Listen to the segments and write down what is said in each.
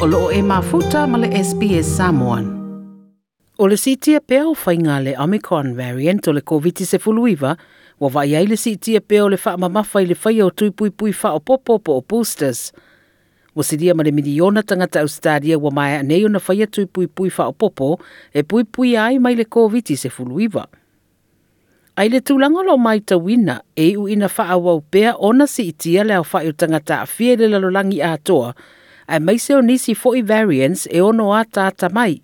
o loo e mafuta ma le SPS Samoan. O le sitia pea o whainga le Omicron variant o le COVID-19 wa vai ai le sitia pea o le wha mamafa i le whai o tui pui pui wha o popo po o boosters. Wa siria ma le miliona tangata Australia wa mai anei o na whai tui pui pui wha o popo e pui pui ai mai le COVID-19. Ai le tūlanga lo mai ta wina e u ina wha awau pea ona si itia le au wha o tangata a fie le lalolangi a ai mai se o nisi fo i variance e ono a tata mai.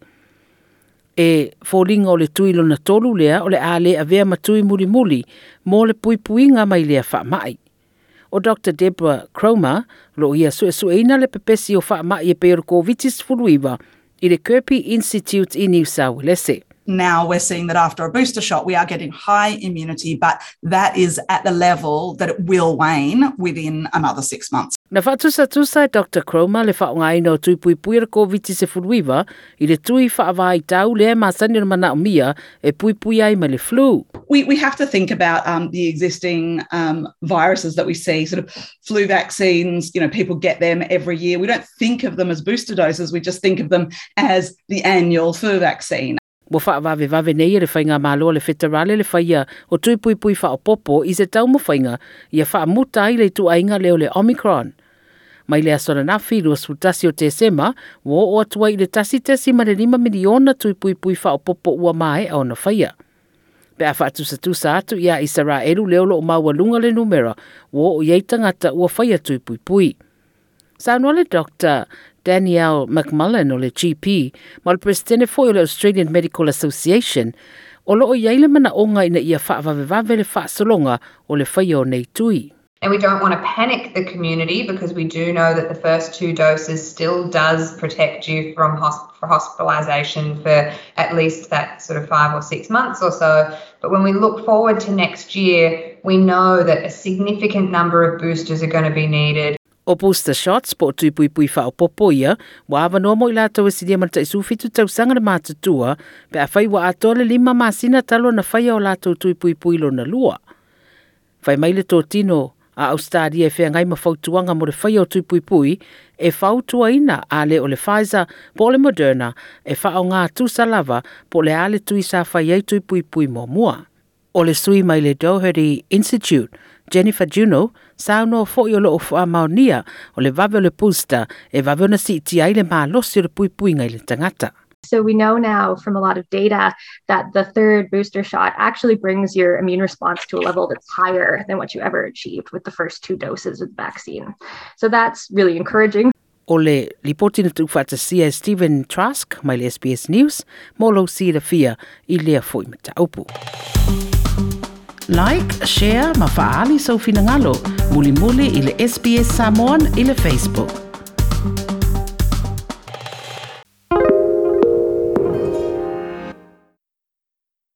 E fōringa o le tui lona tolu lea o le a le a vea matui muli muli mo le pui pui ngā mai lea wha mai. O Dr. Deborah Cromer lo ia su e su le pepesi o wha mai e pe o COVID-19 fuluiva i le Kirby Institute i New South Wales now we're seeing that after a booster shot, we are getting high immunity, but that is at the level that it will wane within another six months. Na whatusa tusa Dr. Cromer le whaonga ino tui pui pui ra COVID se furuiva i le tui whaavai tau le ma sani mana o mia e pui pui ai ma le flu. We, we have to think about um, the existing um, viruses that we see, sort of flu vaccines, you know, people get them every year. We don't think of them as booster doses, we just think of them as the annual flu vaccine. Mo wha vave vave nei le whainga malo le whetarale le whaia o tui pui pui wha o popo i se tau mo whainga i a wha muta ai le tu ainga leo le Omicron. Mai le asona na whiru o o te sema, wo o atua i le tasi tasi ma le lima miliona tui pui pui wha o popo ua mai au na whaia. Pe a wha tusa tusa atu ia i sara eru leo o maua lunga le numera, wo o iei tangata ua whaia tui pui pui. Sa le Dr. Danielle McMullen o le GP, ma le presidente foi o le Australian Medical Association, o loo iei le mana onga ina ia whaavavevave le whaasolonga o le whaia o nei tui. And we don't want to panic the community because we do know that the first two doses still does protect you from hosp- for hospitalisation for at least that sort of five or six months or so. But when we look forward to next year, we know that a significant number of boosters are going to be needed. O booster shots po tui pui pui wha o popo ia, wa awa noa mo i lātou e sidia mana taisu fitu tau sanga na mātutua, pe a whai wa ato le lima māsina talo na whai o lātou tui pui pui lo na lua. Whai mai le tō tino a Australia e whea ngai ma mo le whai o tui e whautua ina a le o le Pfizer po le Moderna e whao ngā tūsa lava po le ale tui sa whai ei tui mō mua. O le sui mai le Doherty Institute, Jennifer Juno, sauno fo i o loo fua maonia o le vave o le pusta e vave o na si ti ai le mālosi o le puipui ngai le tangata. So we know now from a lot of data that the third booster shot actually brings your immune response to a level that's higher than what you ever achieved with the first two doses of the vaccine. So that's really encouraging. O le lipoti na tu fata sia Stephen Trask, mai SBS News, mo lo si fia i lea foi. Like, share, ma faali sau finangalo, muli muli i le SBS Samoan i le Facebook.